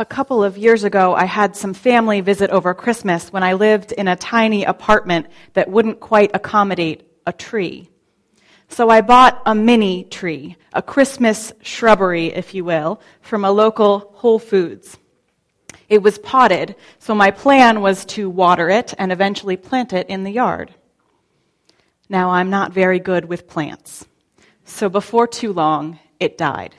A couple of years ago, I had some family visit over Christmas when I lived in a tiny apartment that wouldn't quite accommodate a tree. So I bought a mini tree, a Christmas shrubbery, if you will, from a local Whole Foods. It was potted, so my plan was to water it and eventually plant it in the yard. Now, I'm not very good with plants, so before too long, it died.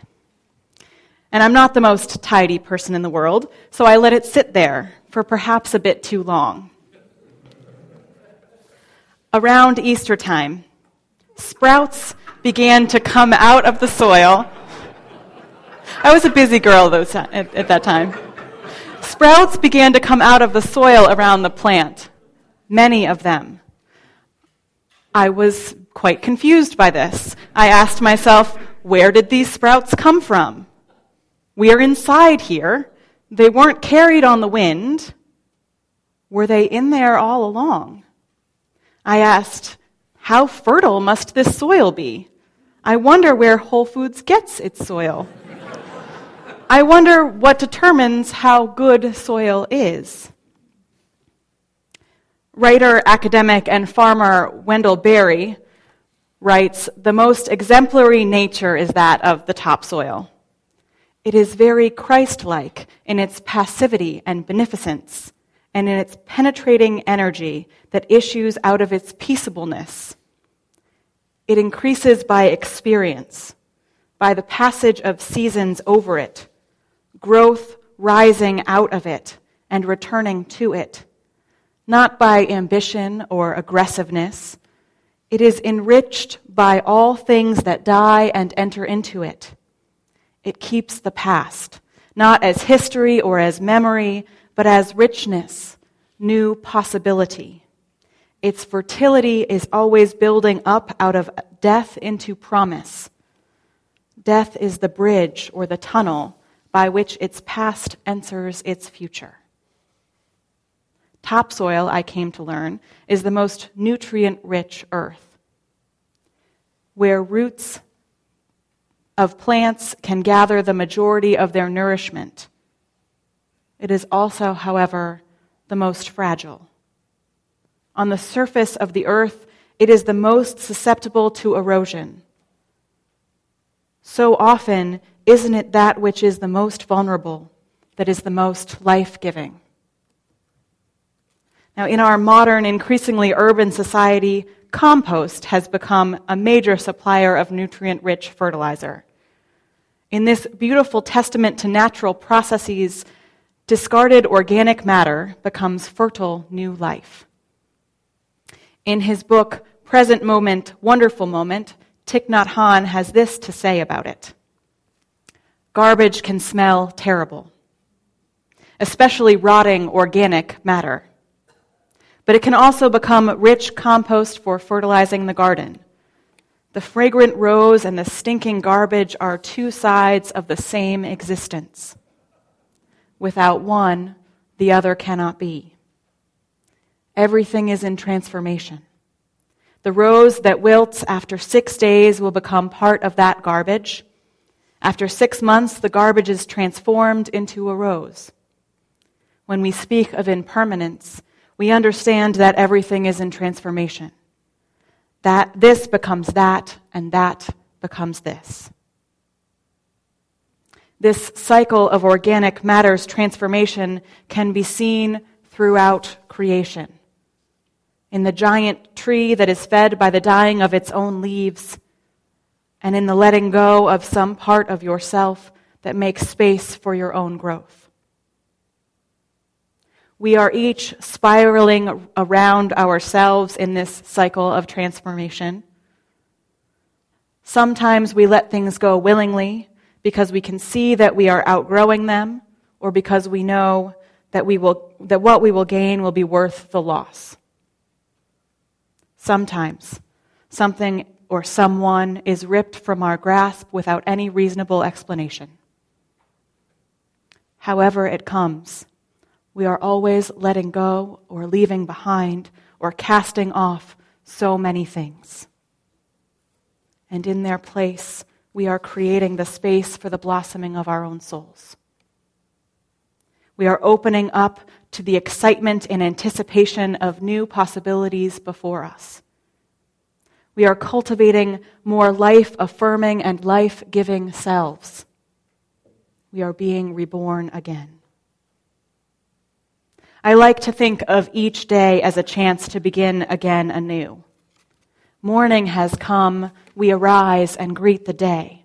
And I'm not the most tidy person in the world, so I let it sit there for perhaps a bit too long. Around Easter time, sprouts began to come out of the soil. I was a busy girl those, at, at that time. Sprouts began to come out of the soil around the plant, many of them. I was quite confused by this. I asked myself, where did these sprouts come from? We are inside here. They weren't carried on the wind. Were they in there all along? I asked, how fertile must this soil be? I wonder where Whole Foods gets its soil. I wonder what determines how good soil is. Writer, academic, and farmer Wendell Berry writes The most exemplary nature is that of the topsoil. It is very Christ like in its passivity and beneficence, and in its penetrating energy that issues out of its peaceableness. It increases by experience, by the passage of seasons over it, growth rising out of it and returning to it, not by ambition or aggressiveness. It is enriched by all things that die and enter into it it keeps the past, not as history or as memory, but as richness, new possibility. Its fertility is always building up out of death into promise. Death is the bridge or the tunnel by which its past enters its future. Topsoil, I came to learn, is the most nutrient rich earth, where roots of plants can gather the majority of their nourishment. It is also, however, the most fragile. On the surface of the earth, it is the most susceptible to erosion. So often, isn't it that which is the most vulnerable that is the most life giving? Now, in our modern, increasingly urban society, compost has become a major supplier of nutrient rich fertilizer. In this beautiful testament to natural processes, discarded organic matter becomes fertile new life. In his book, Present Moment, Wonderful Moment, Thich Nhat Hanh has this to say about it Garbage can smell terrible, especially rotting organic matter but it can also become rich compost for fertilizing the garden. The fragrant rose and the stinking garbage are two sides of the same existence. Without one, the other cannot be. Everything is in transformation. The rose that wilts after six days will become part of that garbage. After six months, the garbage is transformed into a rose. When we speak of impermanence, we understand that everything is in transformation. That this becomes that, and that becomes this. This cycle of organic matter's transformation can be seen throughout creation. In the giant tree that is fed by the dying of its own leaves, and in the letting go of some part of yourself that makes space for your own growth. We are each spiraling around ourselves in this cycle of transformation. Sometimes we let things go willingly because we can see that we are outgrowing them or because we know that, we will, that what we will gain will be worth the loss. Sometimes something or someone is ripped from our grasp without any reasonable explanation. However, it comes we are always letting go or leaving behind or casting off so many things. And in their place, we are creating the space for the blossoming of our own souls. We are opening up to the excitement and anticipation of new possibilities before us. We are cultivating more life affirming and life giving selves. We are being reborn again. I like to think of each day as a chance to begin again anew. Morning has come, we arise and greet the day.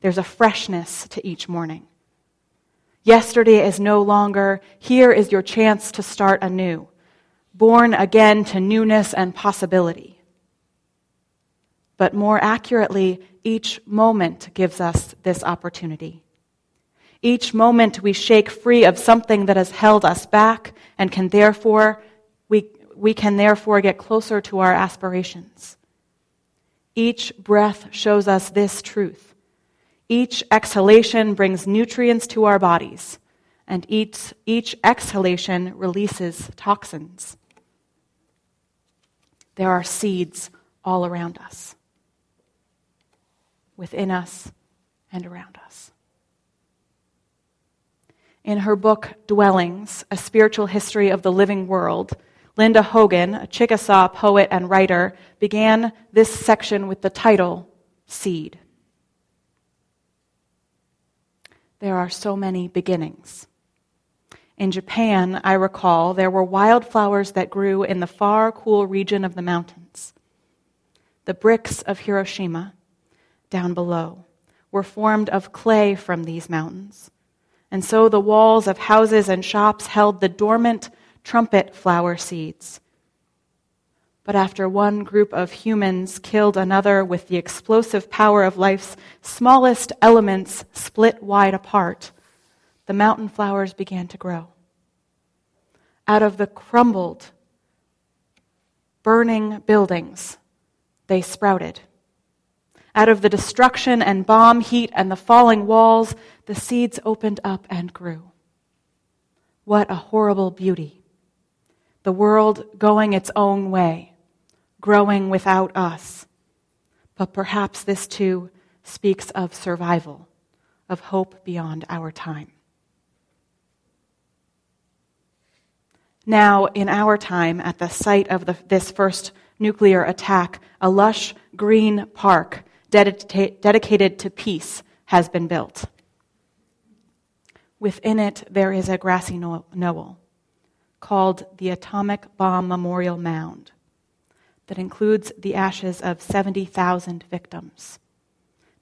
There's a freshness to each morning. Yesterday is no longer. Here is your chance to start anew, born again to newness and possibility. But more accurately, each moment gives us this opportunity. Each moment we shake free of something that has held us back and can therefore, we, we can therefore get closer to our aspirations. Each breath shows us this truth. Each exhalation brings nutrients to our bodies, and each, each exhalation releases toxins. There are seeds all around us, within us, and around us. In her book, Dwellings A Spiritual History of the Living World, Linda Hogan, a Chickasaw poet and writer, began this section with the title Seed. There are so many beginnings. In Japan, I recall, there were wildflowers that grew in the far, cool region of the mountains. The bricks of Hiroshima, down below, were formed of clay from these mountains. And so the walls of houses and shops held the dormant trumpet flower seeds. But after one group of humans killed another with the explosive power of life's smallest elements split wide apart, the mountain flowers began to grow. Out of the crumbled, burning buildings, they sprouted. Out of the destruction and bomb heat and the falling walls, the seeds opened up and grew. What a horrible beauty. The world going its own way, growing without us. But perhaps this too speaks of survival, of hope beyond our time. Now, in our time, at the site of the, this first nuclear attack, a lush green park dedicated to peace has been built. Within it, there is a grassy knoll called the Atomic Bomb Memorial Mound that includes the ashes of 70,000 victims,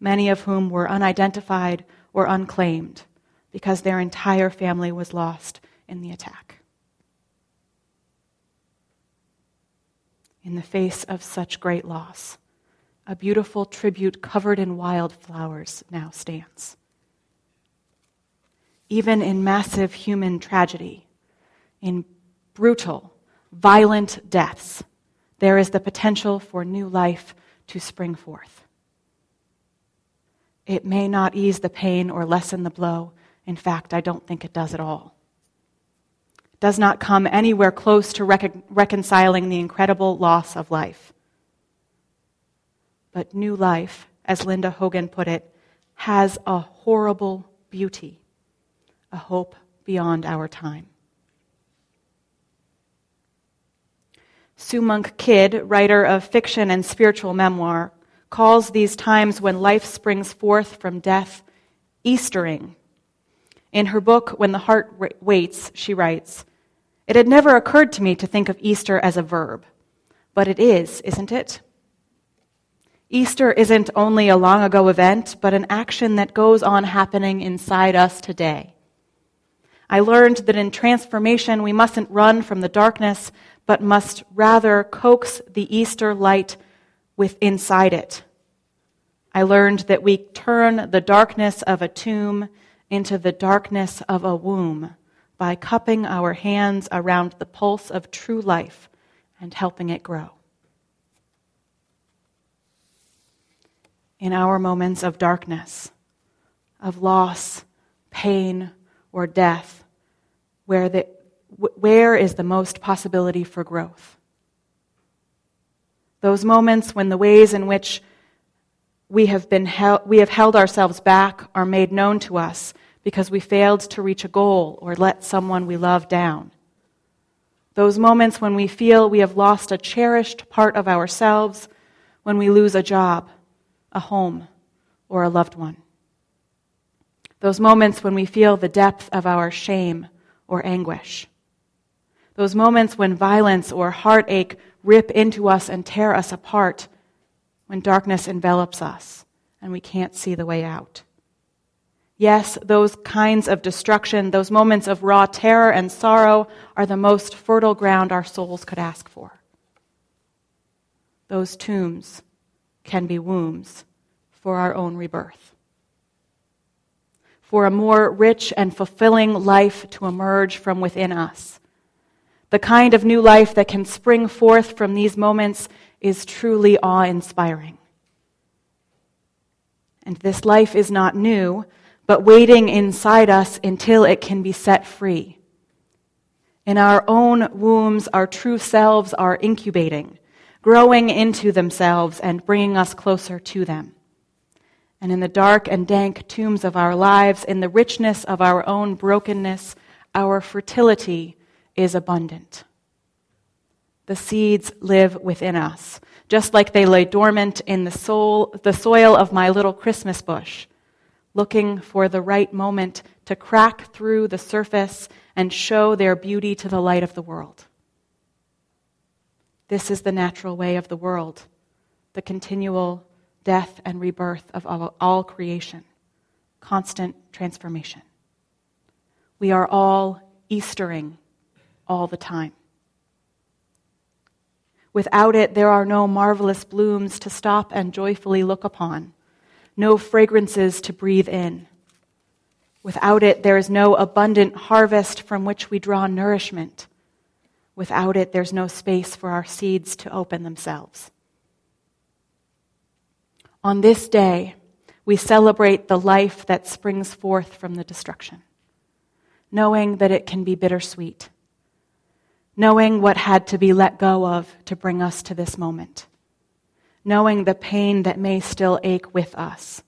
many of whom were unidentified or unclaimed because their entire family was lost in the attack. In the face of such great loss, a beautiful tribute covered in wildflowers now stands. Even in massive human tragedy, in brutal, violent deaths, there is the potential for new life to spring forth. It may not ease the pain or lessen the blow. In fact, I don't think it does at all. It does not come anywhere close to rec- reconciling the incredible loss of life. But new life, as Linda Hogan put it, has a horrible beauty, a hope beyond our time. Sue Monk Kidd, writer of fiction and spiritual memoir, calls these times when life springs forth from death Eastering. In her book, When the Heart Waits, she writes, It had never occurred to me to think of Easter as a verb, but it is, isn't it? Easter isn't only a long ago event, but an action that goes on happening inside us today. I learned that in transformation, we mustn't run from the darkness, but must rather coax the Easter light with inside it. I learned that we turn the darkness of a tomb into the darkness of a womb by cupping our hands around the pulse of true life and helping it grow. in our moments of darkness, of loss, pain, or death, where, the, where is the most possibility for growth? Those moments when the ways in which we have, been held, we have held ourselves back are made known to us because we failed to reach a goal or let someone we love down. Those moments when we feel we have lost a cherished part of ourselves, when we lose a job, a home, or a loved one. Those moments when we feel the depth of our shame or anguish. Those moments when violence or heartache rip into us and tear us apart, when darkness envelops us and we can't see the way out. Yes, those kinds of destruction, those moments of raw terror and sorrow, are the most fertile ground our souls could ask for. Those tombs can be wombs for our own rebirth. For a more rich and fulfilling life to emerge from within us. The kind of new life that can spring forth from these moments is truly awe inspiring. And this life is not new but waiting inside us until it can be set free. In our own wombs, our true selves are incubating, growing into themselves and bringing us closer to them. And in the dark and dank tombs of our lives, in the richness of our own brokenness, our fertility is abundant. The seeds live within us, just like they lay dormant in the, soul, the soil of my little Christmas bush looking for the right moment to crack through the surface and show their beauty to the light of the world. This is the natural way of the world, the continual death and rebirth of all, all creation, constant transformation. We are all Eastering all the time. Without it, there are no marvelous blooms to stop and joyfully look upon no fragrances to breathe in. Without it, there is no abundant harvest from which we draw nourishment. Without it, there's no space for our seeds to open themselves. On this day, we celebrate the life that springs forth from the destruction, knowing that it can be bittersweet, knowing what had to be let go of to bring us to this moment knowing the pain that may still ache with us.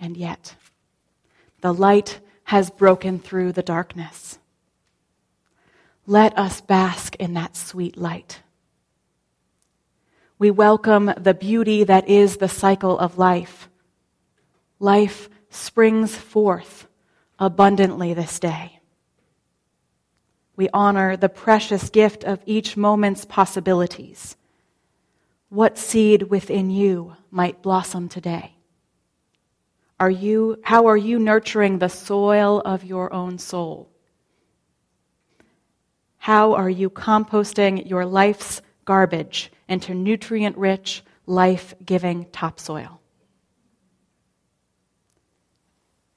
And yet, the light has broken through the darkness. Let us bask in that sweet light. We welcome the beauty that is the cycle of life. Life springs forth abundantly this day. We honor the precious gift of each moment's possibilities what seed within you might blossom today? Are you, how are you nurturing the soil of your own soul? How are you composting your life's garbage into nutrient rich, life giving topsoil?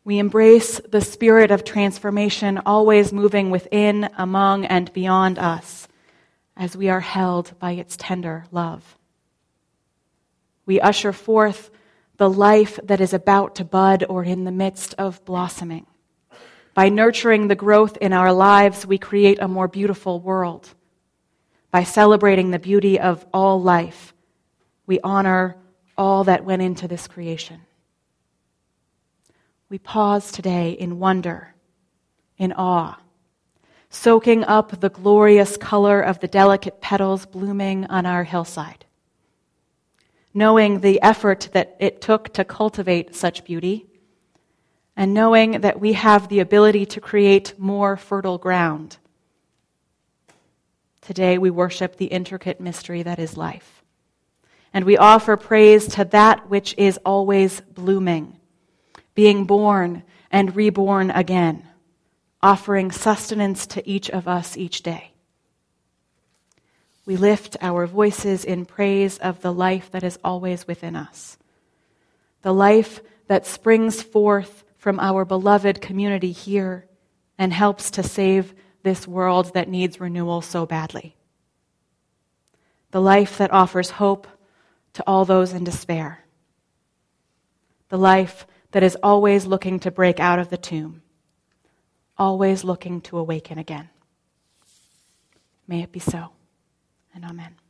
We embrace the spirit of transformation always moving within, among, and beyond us as we are held by its tender love. We usher forth the life that is about to bud or in the midst of blossoming. By nurturing the growth in our lives, we create a more beautiful world. By celebrating the beauty of all life, we honor all that went into this creation. We pause today in wonder, in awe, soaking up the glorious color of the delicate petals blooming on our hillside knowing the effort that it took to cultivate such beauty, and knowing that we have the ability to create more fertile ground. Today we worship the intricate mystery that is life. And we offer praise to that which is always blooming, being born and reborn again, offering sustenance to each of us each day we lift our voices in praise of the life that is always within us. The life that springs forth from our beloved community here and helps to save this world that needs renewal so badly. The life that offers hope to all those in despair. The life that is always looking to break out of the tomb, always looking to awaken again. May it be so and amen.